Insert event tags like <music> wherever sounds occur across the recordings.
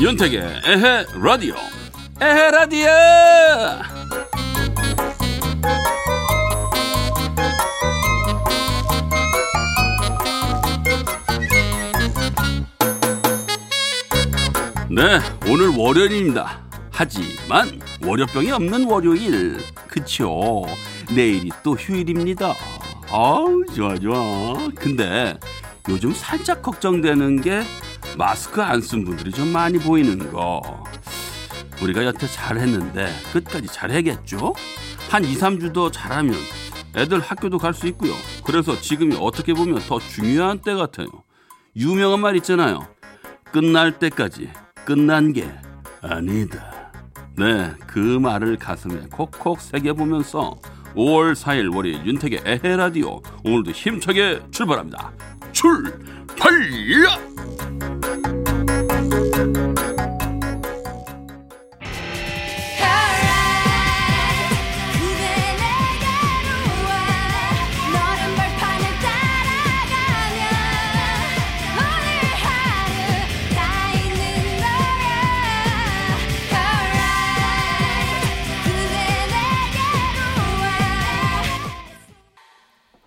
윤택의 에헤 라디오. 에헤 라디오! 네 오늘 월요일입니다 하지만 월요병이 없는 월요일 그쵸 내일이 또 휴일입니다 아우 좋아 좋아 근데 요즘 살짝 걱정되는 게 마스크 안 쓴 분들이 좀 많이 보이는 거. 우리가 여태 잘했는데 끝까지 잘해겠죠? 한 2, 3주 더 잘하면 애들 학교도 갈 수 있고요. 그래서 지금이 어떻게 보면 더 중요한 때 같아요. 유명한 말 있잖아요. 끝날 때까지 끝난 게 아니다. 네, 그 말을 가슴에 콕콕 새겨보면서 5월 4일 월요일 윤택의 에헤라디오 오늘도 힘차게 출발합니다. 출발!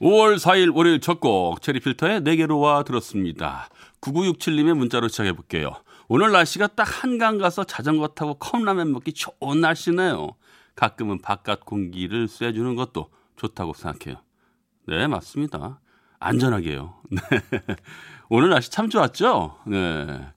(5월 4일) 월요일 첫 곡 체리필터의 내게로와 들었습니다. (9967님의) 문자로 시작해 볼게요. 오늘 날씨가 딱 한강 가서 자전거 타고 컵라면 먹기 좋은 날씨네요. 가끔은 바깥 공기를 쐬주는 것도 좋다고 생각해요. 네 맞습니다. 안전하게요. <laughs> 네. 오늘 날씨 참 좋았죠? 네.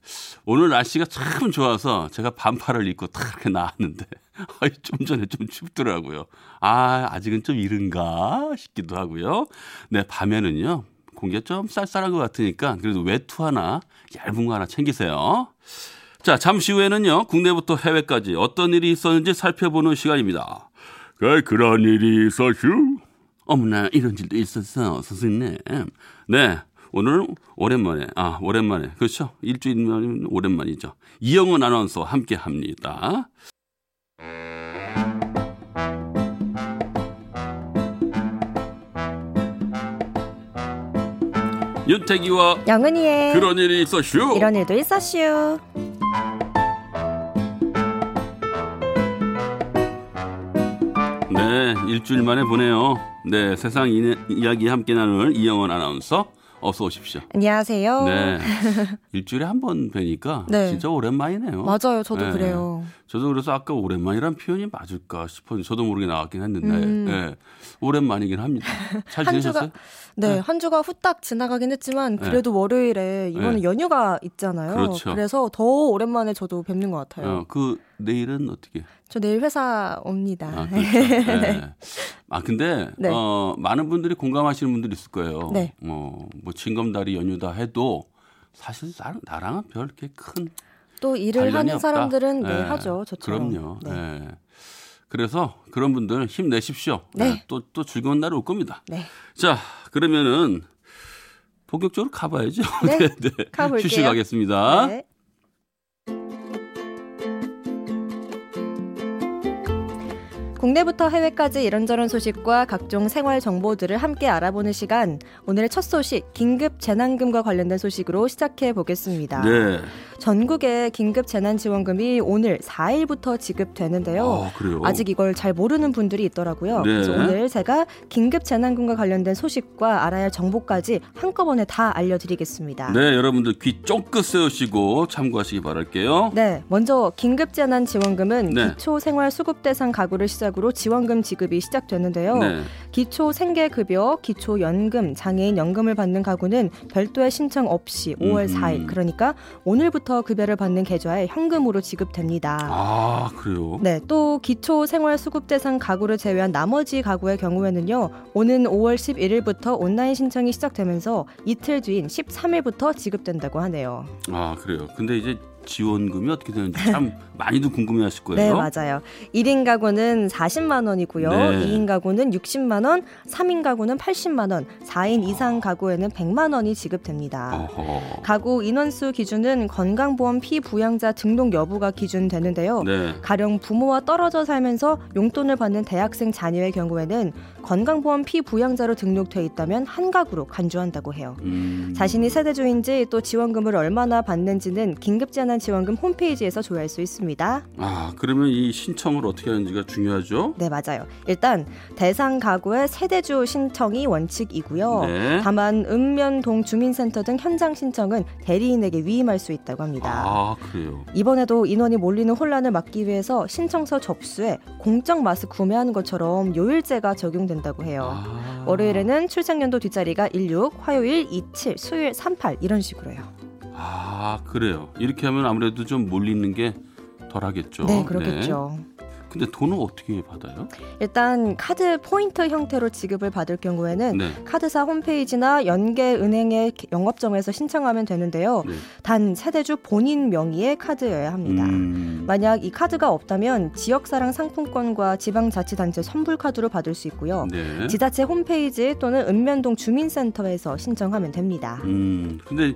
오늘 날씨가 참 좋아서 제가 반팔을 입고 딱 이렇게 나왔는데, <laughs> 좀 전에 좀 춥더라고요. 아, 아직은 좀 이른가 싶기도 하고요. 네, 밤에는요, 공기가 좀 쌀쌀한 것 같으니까 그래도 외투 하나, 얇은 거 하나 챙기세요. 자, 잠시 후에는요, 국내부터 해외까지 어떤 일이 있었는지 살펴보는 시간입니다. 그, 그런 일이 있었슈? 어머나, 이런 일도 있었어, 선생님. 네. 오늘 오랜만에 아 오랜만에 그렇죠 일주일이면 오랜만이죠 이영은 아나운서 함께 합니다. 윤태기와 영은이의 그런 일이 있었슈. 이런 일도 있었슈. 네 일주일 만에 보네요. 네 세상 이야기 함께 나눌 이영은 아나운서 어서 오십시오. 안녕하세요. 네. <laughs> 일주일에 한 번 뵈니까 네. 진짜 오랜만이네요. 맞아요. 저도 네. 그래요. 저도 그래서 아까 오랜만이란 표현이 맞을까 싶었는데 저도 모르게 나왔긴 했는데 음. 네. 오랜만이긴 합니다. 잘 지내셨어요? 네, 네, 한 주가 후딱 지나가긴 했지만 네. 그래도 네. 월요일에 이번에 네. 연휴가 있잖아요. 그렇죠. 그래서 더 오랜만에 저도 뵙는 것 같아요. 어, 그 내일은 어떻게? 저 내일 회사 옵니다. 아, 그렇죠. <laughs> 네. 아 근데 네. 어, 많은 분들이 공감하시는 분들이 있을 거예요. 네. 어, 뭐 징검다리 연휴다 해도 사실 나랑, 나랑은 별 이렇게 큰 또 일을 하는 없다. 사람들은 네, 네, 하죠. 저처럼. 그럼요. 네. 네. 그래서 그런 분들 힘내십시오. 네. 또, 또 즐거운 날이 올 겁니다. 네. 자, 그러면은 본격적으로 가봐야죠. 네. <laughs> 네, 네. 가볼게요. 휴식하겠습니다. 네. 국내부터 해외까지 이런저런 소식과 각종 생활 정보들을 함께 알아보는 시간. 오늘의 첫 소식, 긴급 재난금과 관련된 소식으로 시작해 보겠습니다. 네. 전국에 긴급 재난지원금이 오늘 4일부터 지급되는데요. 아, 직 이걸 잘 모르는 분들이 있더라고요. 네. 그래서 오늘 제가 긴급 재난금과 관련된 소식과 알아야 할 정보까지 한꺼번에 다 알려드리겠습니다. 네, 여러분들 귀 쫑긋 세우시고 참고하시기 바랄게요. 네, 먼저 긴급 재난지원금은 네. 기초생활수급대상 가구를 시작으로 지원금 지급이 시작됐는데요. 네. 기초 생계급여, 기초 연금, 장애인 연금을 받는 가구는 별도의 신청 없이 5월 음. 4일, 그러니까 오늘부터 급여를 받는 계좌에 현금으로 지급됩니다. 아, 그래요? 네, 또 기초 생활 수급 대상 가구를 제외한 나머지 가구의 경우에는요. 오는 5월 11일부터 온라인 신청이 시작되면서 이틀 뒤인 13일부터 지급된다고 하네요. 아, 그래요. 근데 이제 지원금이 어떻게 되는지 참 <laughs> 많이도 궁금해하실 거예요. 네, 맞아요. 1인 가구는 40만 원이고요. 네. 2인 가구는 60만 원, 3인 가구는 80만 원, 4인 이상 가구에는 100만 원이 지급됩니다. 어허. 가구 인원수 기준은 건강보험 피부양자 등록 여부가 기준되는데요. 네. 가령 부모와 떨어져 살면서 용돈을 받는 대학생 자녀의 경우에는 건강보험 피부양자로 등록돼 있다면 한 가구로 간주한다고 해요. 음. 자신이 세대주인지 또 지원금을 얼마나 받는지는 긴급 재난 지원금 홈페이지에서 조회할 수 있습니다. 아 그러면 이 신청을 어떻게 하는지가 중요하죠? 네 맞아요. 일단 대상 가구의 세대주 신청이 원칙이고요. 네. 다만 읍면동 주민센터 등 현장 신청은 대리인에게 위임할 수 있다고 합니다. 아 그래요. 이번에도 인원이 몰리는 혼란을 막기 위해서 신청서 접수에 공적 마스 구매하는 것처럼 요일제가 적용됩니다. 된다고 해요. 아. 월요일에는 출생연도 뒷자리가 16, 화요일 27, 수요일 38 이런 식으로요. 아 그래요. 이렇게 하면 아무래도 좀 몰리는 게 덜하겠죠. 네, 그렇겠죠. 네. 근데 돈은 어떻게 받아요? 일단 카드 포인트 형태로 지급을 받을 경우에는 네. 카드사 홈페이지나 연계 은행의 영업점에서 신청하면 되는데요. 네. 단 세대주 본인 명의의 카드여야 합니다. 음. 만약 이 카드가 없다면 지역사랑 상품권과 지방자치단체 선불 카드로 받을 수 있고요. 네. 지자체 홈페이지 또는 읍면동 주민센터에서 신청하면 됩니다. 음. 근데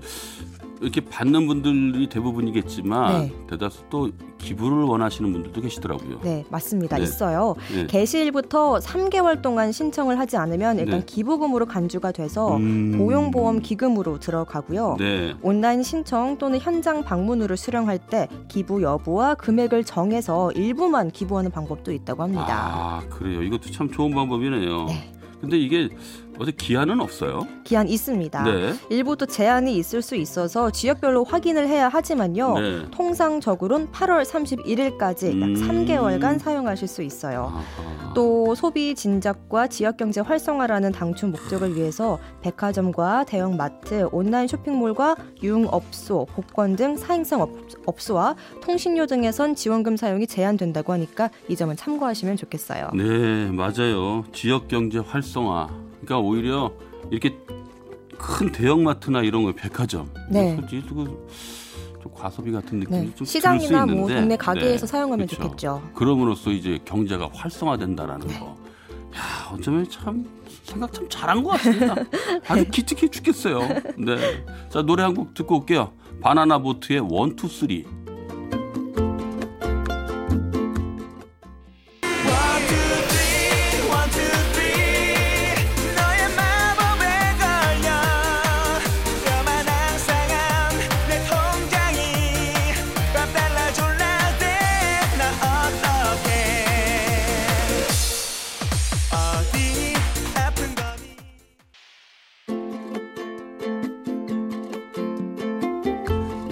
이렇게 받는 분들이 대부분이겠지만 네. 대다수 또 기부를 원하시는 분들도 계시더라고요. 네, 맞습니다. 네. 있어요. 네. 개시일부터 3개월 동안 신청을 하지 않으면 일단 네. 기부금으로 간주가 돼서 음... 고용보험 기금으로 들어가고요. 네. 온라인 신청 또는 현장 방문으로 수령할 때 기부 여부와 금액을 정해서 일부만 기부하는 방법도 있다고 합니다. 아, 그래요. 이것도 참 좋은 방법이네요. 네. 근데 이게 어디 기한은 없어요? 기한 있습니다. 네. 일부 또 제한이 있을 수 있어서 지역별로 확인을 해야 하지만요. 네. 통상적으로는 8월 31일까지 음... 약 3개월간 사용하실 수 있어요. 아하. 또 소비 진작과 지역 경제 활성화라는 당초 목적을 위해서 백화점과 대형 마트, 온라인 쇼핑몰과 유흥업소, 복권 등 사행성 업소와 통신료 등에선 지원금 사용이 제한된다고 하니까 이 점은 참고하시면 좋겠어요. 네, 맞아요. 지역 경제 활성화 그러니까 오히려 이렇게 큰 대형마트나 이런 거 백화점 네. 솔직히 그좀 과소비 같은 느낌이 네. 좀 시장이나 뭐 동네 가게에서 네. 사용하면 그렇죠. 좋겠죠. 그럼으로써 이제 경제가 활성화된다라는 네. 거. 야 어쩌면 참 생각 참 잘한 것 같습니다. <laughs> 아주 네. 기특해 죽겠어요. 네. 자 노래 한 곡 듣고 올게요. 바나나 보트의 One Two Three.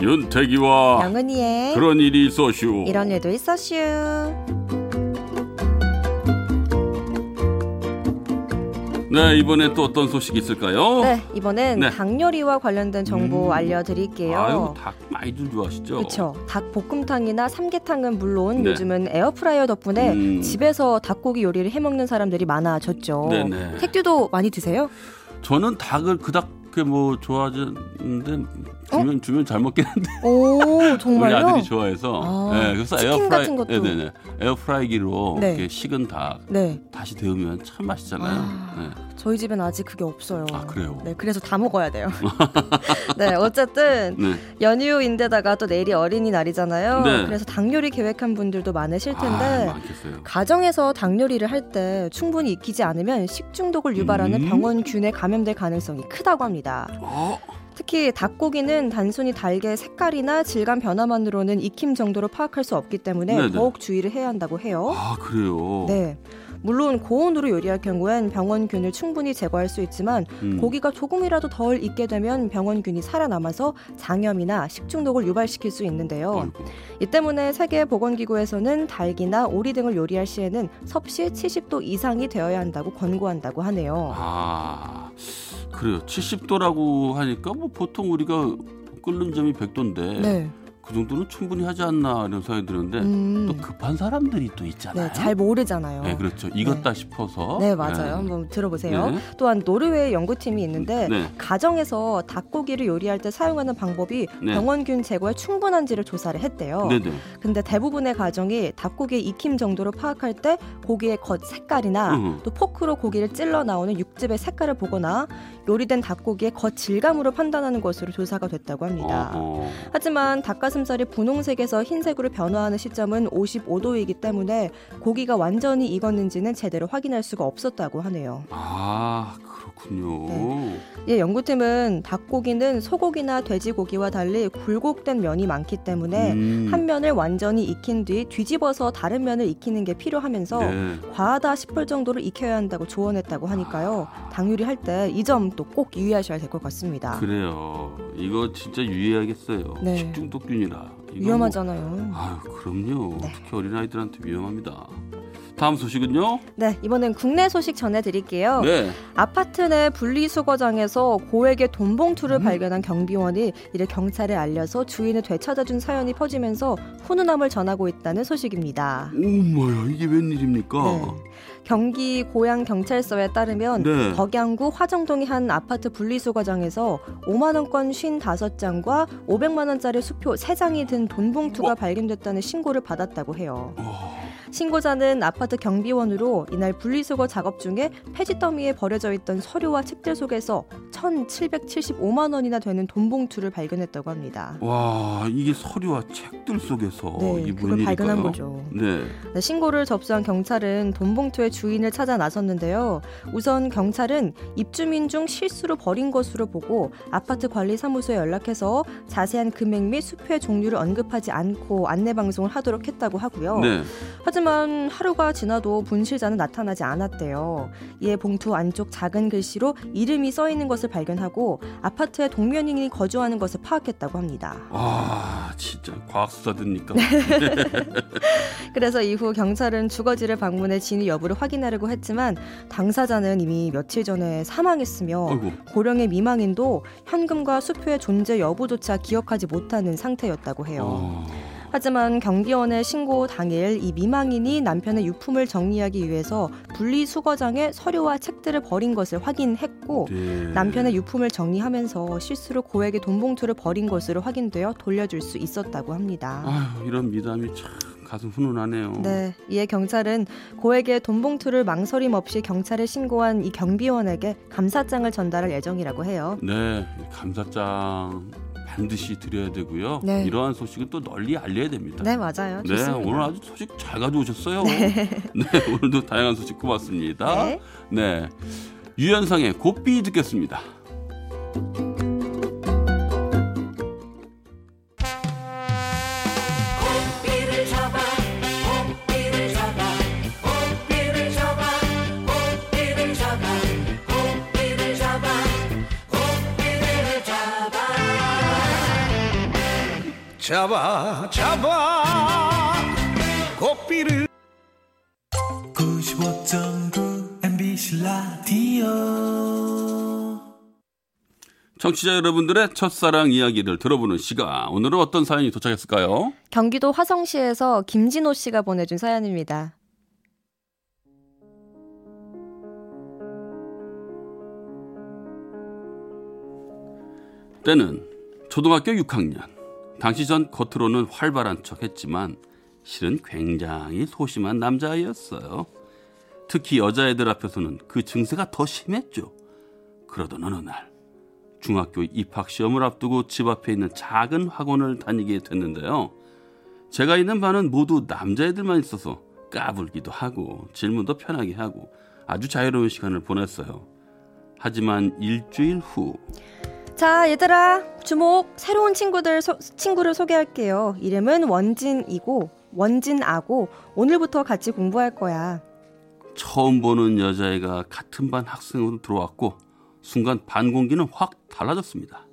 윤태기와 영은이의 그런 일이 있었슈. 이런 일도 있었슈. 네, 이번엔 또 어떤 소식이 있을까요? 네, 이번엔 네. 닭 요리와 관련된 정보 음. 알려드릴게요. 아유, 닭 많이들 좋아하시죠? 그렇죠. 닭 볶음탕이나 삼계탕은 물론 네. 요즘은 에어프라이어 덕분에 음. 집에서 닭고기 요리를 해 먹는 사람들이 많아졌죠. 네네. 택듀도 많이 드세요? 저는 닭을 그닥 그렇게 뭐 좋아하는데 주면 어? 주면 잘 먹겠는데. 오 정말요? <laughs> 우리 아들이 좋아해서. 아, 네, 그래서 에어프라이 네네네 네, 네. 에어프라이기로 네. 이렇게 식은 닭 네. 다시 데우면 참 맛있잖아요. 아, 네. 저희 집엔 아직 그게 없어요. 아 그래요? 네, 그래서 다 먹어야 돼요. <laughs> <laughs> 네, 어쨌든 네. 연휴인데다가 또 내일이 어린이날이잖아요. 네. 그래서 닭 요리 계획한 분들도 많으실 아, 텐데 아, 가정에서 닭 요리를 할 때 충분히 익히지 않으면 식중독을 유발하는 음? 병원균에 감염될 가능성이 크다고 합니다. 어? 특히 닭고기는 단순히 닭의 색깔이나 질감 변화만으로는 익힘 정도로 파악할 수 없기 때문에 네네. 더욱 주의를 해야 한다고 해요. 아 그래요? 네. 물론 고온으로 요리할 경우엔 병원균을 충분히 제거할 수 있지만 음. 고기가 조금이라도 덜 익게 되면 병원균이 살아남아서 장염이나 식중독을 유발시킬 수 있는데요. 아이고. 이 때문에 세계 보건기구에서는 닭이나 오리 등을 요리할 시에는 섭씨 70도 이상이 되어야 한다고 권고한다고 하네요. 아. 그래요. 70도라고 하니까 뭐 보통 우리가 끓는 점이 100도인데 네. 그 정도는 충분히 하지 않나 이런 생각이 드는데 음. 또 급한 사람들이 또 있잖아요. 네, 잘 모르잖아요. 네, 그렇죠. 익었다 네. 싶어서. 네, 맞아요. 네. 한번 들어보세요. 네. 또한 노르웨이 연구팀이 있는데 네. 가정에서 닭고기를 요리할 때 사용하는 방법이 네. 병원균 제거에 충분한지를 조사를 했대요. 네, 네. 근데 대부분의 가정이 닭고기의 익힘 정도를 파악할 때 고기의 겉 색깔이나 으흠. 또 포크로 고기를 찔러 나오는 육즙의 색깔을 보거나 요리된 닭고기의 겉 질감으로 판단하는 것으로 조사가 됐다고 합니다. 어허. 하지만 닭가슴 살이 분홍색에서 흰색으로 변화하는 시점은 55도이기 때문에 고기가 완전히 익었는지는 제대로 확인할 수가 없었다고 하네요. 아, 그렇군요. 네. 예, 연구팀은 닭고기는 소고기나 돼지고기와 달리 굴곡된 면이 많기 때문에 음. 한 면을 완전히 익힌 뒤 뒤집어서 다른 면을 익히는 게 필요하면서 네. 과하다 싶을 정도로 익혀야 한다고 조언했다고 하니까요. 닭 요리할 때 이 점도 꼭 유의하셔야 될 것 같습니다. 그래요. 이거 진짜 유의해야겠어요. 네. 식중독균이라. 뭐 위험하잖아요. 뭐, 아유, 그럼요. 네. 특히 어린아이들한테 위험합니다. 다음 소식은요? 네, 이번엔 국내 소식 전해드릴게요. 네. 아파트 내 분리수거장에서 고액의 돈 봉투를 음. 발견한 경비원이 이를 경찰에 알려서 주인을 되찾아준 사연이 퍼지면서 훈훈함을 전하고 있다는 소식입니다. 오, 뭐야, 이게 웬일입니까? 네. 경기 고양 경찰서에 따르면 네. 덕양구 화정동의 한 아파트 분리수거장에서 5만 원권 55장과 500만 원짜리 수표 3장이 든 돈 봉투가 어? 발견됐다는 신고를 받았다고 해요. 어... 신고자는 아파트 경비원으로 이날 분리수거 작업 중에 폐지 더미에 버려져 있던 서류와 책들 속에서 1,775만 원이나 되는 돈 봉투를 발견했다고 합니다. 와, 이게 서류와 책들 속에서 네, 이 그걸 발견한 거죠. 네. 네. 신고를 접수한 경찰은 돈 봉투의 주인을 찾아 나섰는데요. 우선 경찰은 입주민 중 실수로 버린 것으로 보고 아파트 관리 사무소에 연락해서 자세한 금액 및 수표의 종류를 언급하지 않고 안내 방송을 하도록 했다고 하고요. 네. 하지만 하루가 지나도 분실자는 나타나지 않았대요. 이에 봉투 안쪽 작은 글씨로 이름이 써 있는 것을 발견하고 아파트에 동면인이 거주하는 것을 파악했다고 합니다. 와, 진짜 과학 수사 듣니까. <laughs> 그래서 이후 경찰은 주거지를 방문해 진위 여부를 확인하려고 했지만 당사자는 이미 며칠 전에 사망했으며 아이고. 고령의 미망인도 현금과 수표의 존재 여부조차 기억하지 못하는 상태였다고 해요. 어... 하지만 경비원의 신고 당일 이 미망인이 남편의 유품을 정리하기 위해서 분리수거장에 서류와 책들을 버린 것을 확인했고 네. 남편의 유품을 정리하면서 실수로 고액의 돈 봉투를 버린 것으로 확인되어 돌려줄 수 있었다고 합니다. 아유, 이런 미담이 참 가슴 훈훈하네요. 네, 이에 경찰은 고액의 돈 봉투를 망설임 없이 경찰에 신고한 이 경비원에게 감사장을 전달할 예정이라고 해요. 네, 감사장 반드시 드려야 되고요. 네. 이러한 소식은 또 널리 알려야 됩니다. 네, 맞아요. 네, 좋습니다. 오늘 아주 소식 잘 가져오셨어요. 네. <laughs> 네, 오늘도 다양한 소식 고맙습니다. 네. 네. 유연상의 곱비 듣겠습니다. 잡아 잡아. 고삐를. 95.9 MBC 라디오. 청취자 여러분들의 첫사랑 이야기를 들어보는 시간. 오늘은 어떤 사연이 도착했을까요? 경기도 화성시에서 김진호 씨가 보내준 사연입니다. 때는 초등학교 6학년 당시 전 겉으로는 활발한 척 했지만 실은 굉장히 소심한 남자아이였어요. 특히 여자애들 앞에서는 그 증세가 더 심했죠. 그러던 어느 날 중학교 입학 시험을 앞두고 집 앞에 있는 작은 학원을 다니게 됐는데요. 제가 있는 반은 모두 남자애들만 있어서 까불기도 하고 질문도 편하게 하고 아주 자유로운 시간을 보냈어요. 하지만 일주일 후 자, 얘들아, 주목. 새로운 친구들 소, 친구를 소개할게요. 이름은 원진이고 원진아고 오늘부터 같이 공부할 거야. 처음 보는 여자애가 같은 반 학생으로 들어왔고 순간 반 공기는 확 달라졌습니다.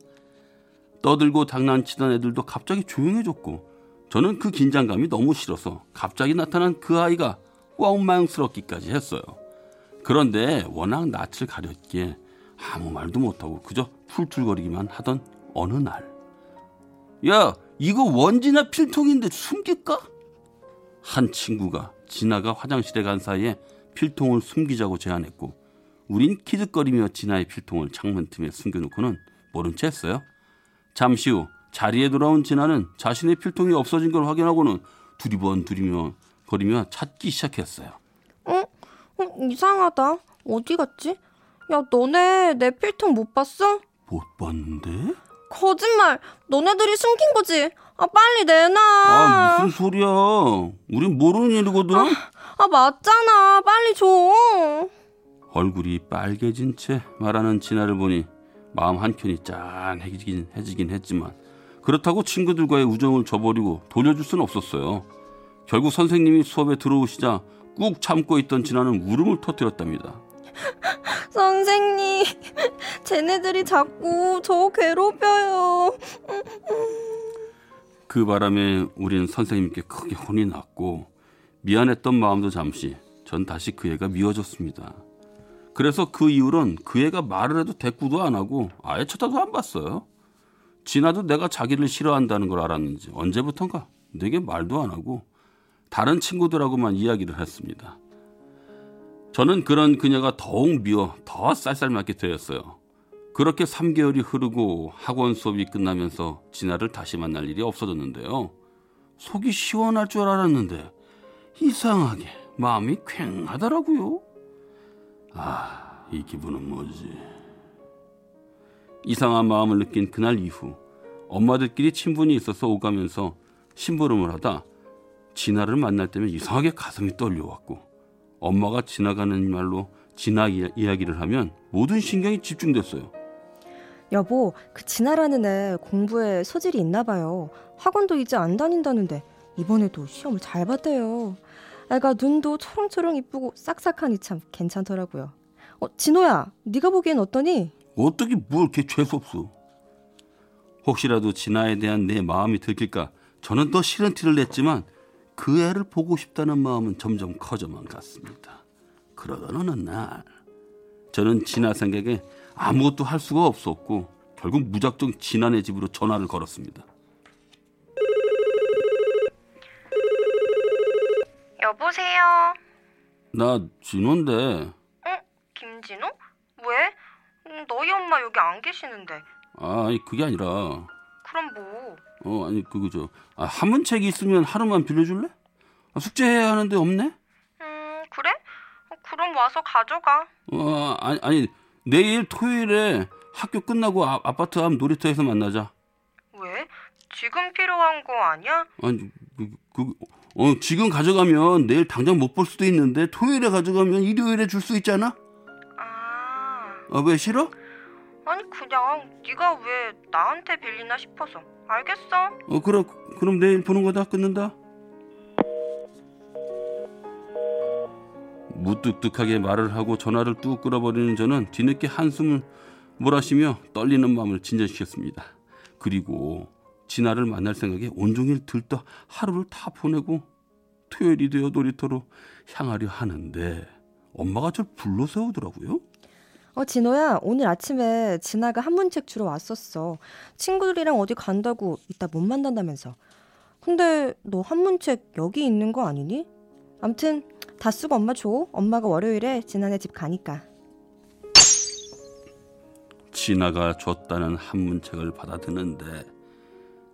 떠들고 장난치던 애들도 갑자기 조용해졌고 저는 그 긴장감이 너무 싫어서 갑자기 나타난 그 아이가 꽝망스럽기까지 했어요. 그런데 워낙 낯을 가렸기에 아무 말도 못하고 그저 툴툴거리기만 하던 어느 날. 야, 이거 원지나 필통인데 숨길까? 한 친구가 진아가 화장실에 간 사이에 필통을 숨기자고 제안했고 우린 키득거리며 진아의 필통을 창문 틈에 숨겨놓고는 모른 채 했어요. 잠시 후 자리에 돌아온 진아는 자신의 필통이 없어진 걸 확인하고는 두리번 두리며 거리며 찾기 시작했어요. 어? 어? 이상하다. 어디 갔지? 야, 너네 내 필통 못 봤어? 못 봤는데? 거짓말! 너네들이 숨긴 거지? 아, 빨리 내놔! 아, 무슨 소리야. 우린 모르는 일이거든? 아, 아 맞잖아. 빨리 줘! 얼굴이 빨개진 채 말하는 진아를 보니 마음 한켠이 짠해지긴 해지긴 했지만 그렇다고 친구들과의 우정을 저버리고 돌려줄 수는 없었어요. 결국 선생님이 수업에 들어오시자 꾹 참고 있던 진아는 울음을 터뜨렸답니다. <laughs> 선생님, 쟤네들이 자꾸 저 괴롭혀요. 그 바람에 우리는 선생님께 크게 혼이 났고 미안했던 마음도 잠시 전 다시 그 애가 미워졌습니다. 그래서 그 이후론 그 애가 말을 해도 대꾸도 안 하고 아예 쳐다도 안 봤어요. 진아도 내가 자기를 싫어한다는 걸 알았는지 언제부턴가 내게 말도 안 하고 다른 친구들하고만 이야기를 했습니다. 저는 그런 그녀가 더욱 미워 더 쌀쌀맞게 되었어요. 그렇게 3개월이 흐르고 학원 수업이 끝나면서 진아를 다시 만날 일이 없어졌는데요. 속이 시원할 줄 알았는데 이상하게 마음이 퀭하더라고요. 아, 이 기분은 뭐지? 이상한 마음을 느낀 그날 이후 엄마들끼리 친분이 있어서 오가면서 심부름을 하다 진아를 만날 때면 이상하게 가슴이 떨려왔고 엄마가 지나가는 말로 진아 이야기를 하면 모든 신경이 집중됐어요. 여보, 그 진아라는 애 공부에 소질이 있나 봐요. 학원도 이제 안 다닌다는데 이번에도 시험을 잘 봤대요. 애가 눈도 초롱초롱 이쁘고 싹싹하니 참 괜찮더라고요. 어, 진호야, 네가 보기엔 어떠니? 어떻게 뭘 이렇게 죄수없어. 혹시라도 진아에 대한 내 마음이 들킬까 저는 더 싫은 티를 냈지만 그 애를 보고 싶다는 마음은 점점 커져만 갔습니다. 그러던 어느 날 저는 진아 생각에 아무것도 할 수가 없었고 결국 무작정 진아네 집으로 전화를 걸었습니다. 여보세요. 나 진호인데. 어? 김진호? 왜? 음, 너희 엄마 여기 안 계시는데. 아, 그게 아니라. 그럼 뭐? 어, 아니 그거 저 아, 한문책이 있으면 하루만 빌려줄래? 아, 숙제해야 하는데 없네? 음, 그래? 어, 그럼 와서 가져가. 어, 아니 아니 내일 토요일에 학교 끝나고 아, 아파트 앞 놀이터에서 만나자. 왜? 지금 필요한 거 아니야? 아니 그, 그 어, 지금 가져가면 내일 당장 못 볼 수도 있는데 토요일에 가져가면 일요일에 줄 수 있잖아. 아. 아, 왜 싫어? 아니 그냥 네가 왜 나한테 빌리나 싶어서. 알겠어. 어, 그럼 그럼 내일 보는 거다 끊는다. 무뚝뚝하게 말을 하고 전화를 뚝 끊어버리는 저는 뒤늦게 한숨을 몰아쉬며 떨리는 마음을 진전시켰습니다. 그리고 진아를 만날 생각에 온종일 들떠 하루를 다 보내고 토요일이 되어 놀이터로 향하려 하는데 엄마가 절 불러 세우더라고요. 어, 진호야, 오늘 아침에 진아가 한문책 주러 왔었어. 친구들이랑 어디 간다고 이따 못 만난다면서. 근데 너 한문책 여기 있는 거 아니니? 암튼 다 쓰고 엄마 줘. 엄마가 월요일에 진아네 집 가니까. 진아가 줬다는 한문책을 받아드는데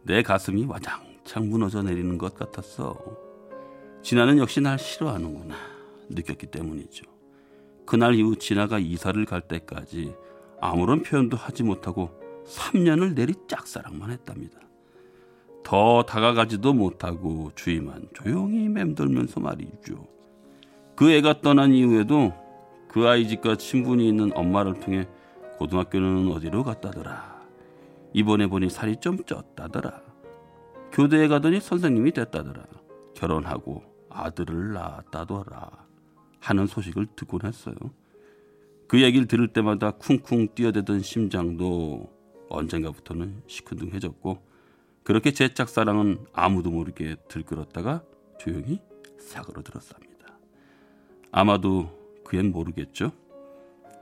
내 가슴이 와장창 무너져 내리는 것 같았어. 진아는 역시 날 싫어하는구나 느꼈기 때문이죠. 그날 이후 진아가 이사를 갈 때까지 아무런 표현도 하지 못하고 3년을 내리 짝사랑만 했답니다. 더 다가가지도 못하고 주위만 조용히 맴돌면서 말이죠. 그 애가 떠난 이후에도 그 아이 집과 친분이 있는 엄마를 통해 고등학교는 어디로 갔다더라. 이번에 보니 살이 좀 쪘다더라. 교대에 가더니 선생님이 됐다더라. 결혼하고 아들을 낳았다더라. 하는 소식을 듣곤 했어요. 그 얘기를 들을 때마다 쿵쿵 뛰어대던 심장도 언젠가부터는 시큰둥해졌고 그렇게 제 짝사랑은 아무도 모르게 들끓었다가 조용히 사그러들었습니다. 아마도 그엔 모르겠죠.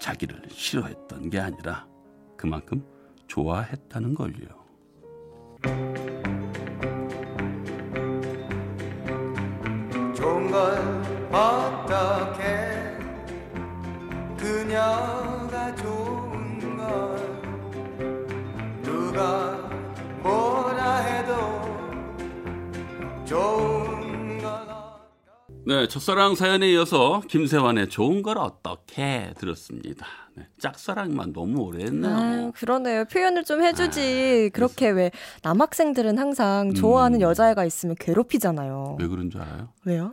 자기를 싫어했던 게 아니라 그만큼 좋아했다는 걸요. 네, 첫사랑 사연에 이어서 김세환의 좋은 걸 어떻게 들었습니다. 네, 짝사랑만 너무 오래 했네요. 아유, 그러네요. 표현을 좀 해주지. 아, 그렇게 왜 남학생들은 항상 좋아하는 음. 여자애가 있으면 괴롭히잖아요. 왜 그런 줄 알아요? 왜요?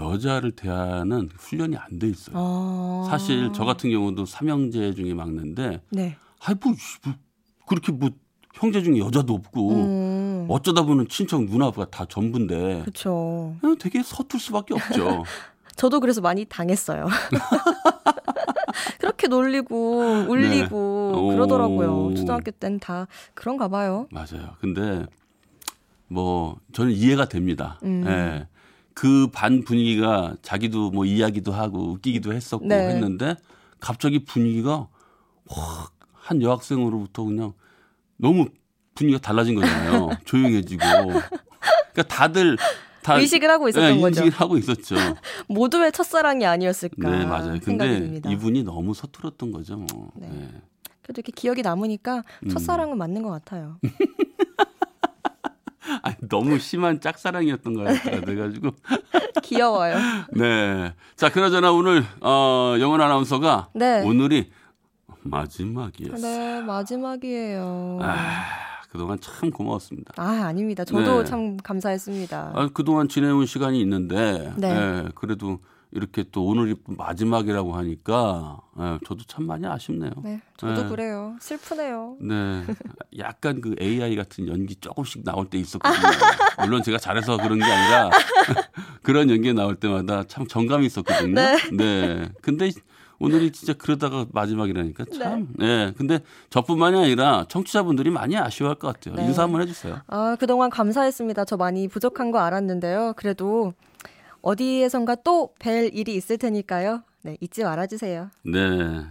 여자를 대하는 훈련이 안 돼 있어요. 아. 사실 저 같은 경우도 삼형제 중에 막내인데, 네. 아이 뭐, 뭐 그렇게 뭐 형제 중에 여자도 없고 음. 어쩌다 보면 친척 누나가 다 전부인데, 그렇죠. 되게 서툴 수밖에 없죠. <laughs> 저도 그래서 많이 당했어요. <laughs> 그렇게 놀리고 울리고 네. 그러더라고요. 초등학교 때는 다 그런가 봐요. 맞아요. 근데 뭐 저는 이해가 됩니다. 음. 네. 그반 분위기가 자기도 뭐 이야기도 하고 웃기기도 했었고 네. 했는데 갑자기 분위기가 확 한 여학생으로부터 그냥 너무 분위기가 달라진 거잖아요. <laughs> 조용해지고. 그러니까 다들 다 의식을 하고 있었던 네, 거죠. 의식을 하고 있었죠. <laughs> 모두의 첫사랑이 아니었을까. 네, 맞아요. 근데 이분이 너무 서툴었던 거죠. 뭐. 네. 네. 그래도 이렇게 기억이 남으니까 음. 첫사랑은 음. 맞는 것 같아요. <laughs> 아니, 너무 심한 짝사랑이었던 것 같아요. 그래가지고. 귀여워요. 네. 자, 그나저나 오늘, 어, 영원 아나운서가 네. 오늘이 마지막이었어요. 네, 마지막이에요. 아, 그동안 참 고마웠습니다. 아, 아닙니다. 저도 네. 참 감사했습니다. 아, 그동안 지내온 시간이 있는데, 네. 네 그래도 이렇게 또 오늘이 마지막이라고 하니까 예, 저도 참 많이 아쉽네요. 네, 저도 예. 그래요. 슬프네요. 네, 약간 그 AI 같은 연기 조금씩 나올 때 있었거든요. <laughs> 물론 제가 잘해서 그런 게 아니라 <laughs> 그런 연기 나올 때마다 참 정감이 있었거든요. 네. 네. 근데 오늘이 진짜 그러다가 마지막이라니까 참. 네. 네. 근데 저뿐만이 아니라 청취자분들이 많이 아쉬워할 것 같아요. 네. 인사 한번 해주세요. 아 그동안 감사했습니다. 저 많이 부족한 거 알았는데요. 그래도 어디에선가 또 뵐 일이 있을 테니까요. 네, 잊지 말아주세요. 네,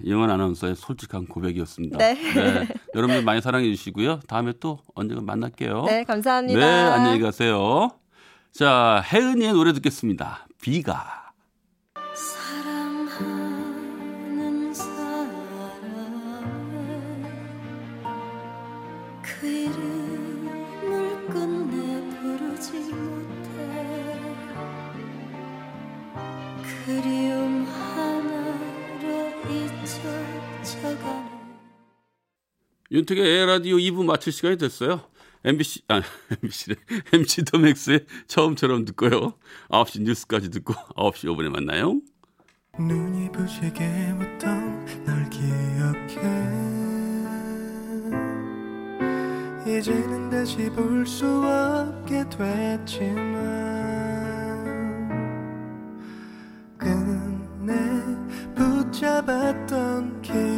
영원 아나운서의 솔직한 고백이었습니다. 네. 네. 여러분들 많이 사랑해 주시고요. 다음에 또 언젠가 만날게요. 네, 감사합니다. 네, 안녕히 가세요. 자, 혜은이의 노래 듣겠습니다. 비가. 윤택의 에라디오 2부 마칠 시간이 됐어요. MBC, 아, <laughs> MBC래. MC 더 맥스의 처음처럼 듣고요. 9시 뉴스까지 듣고 9시 5분에 만나요. 눈이 부시게 웃던 널 기억해 이제는 다시 볼 수 없게 됐지만 끝내 붙잡았던 길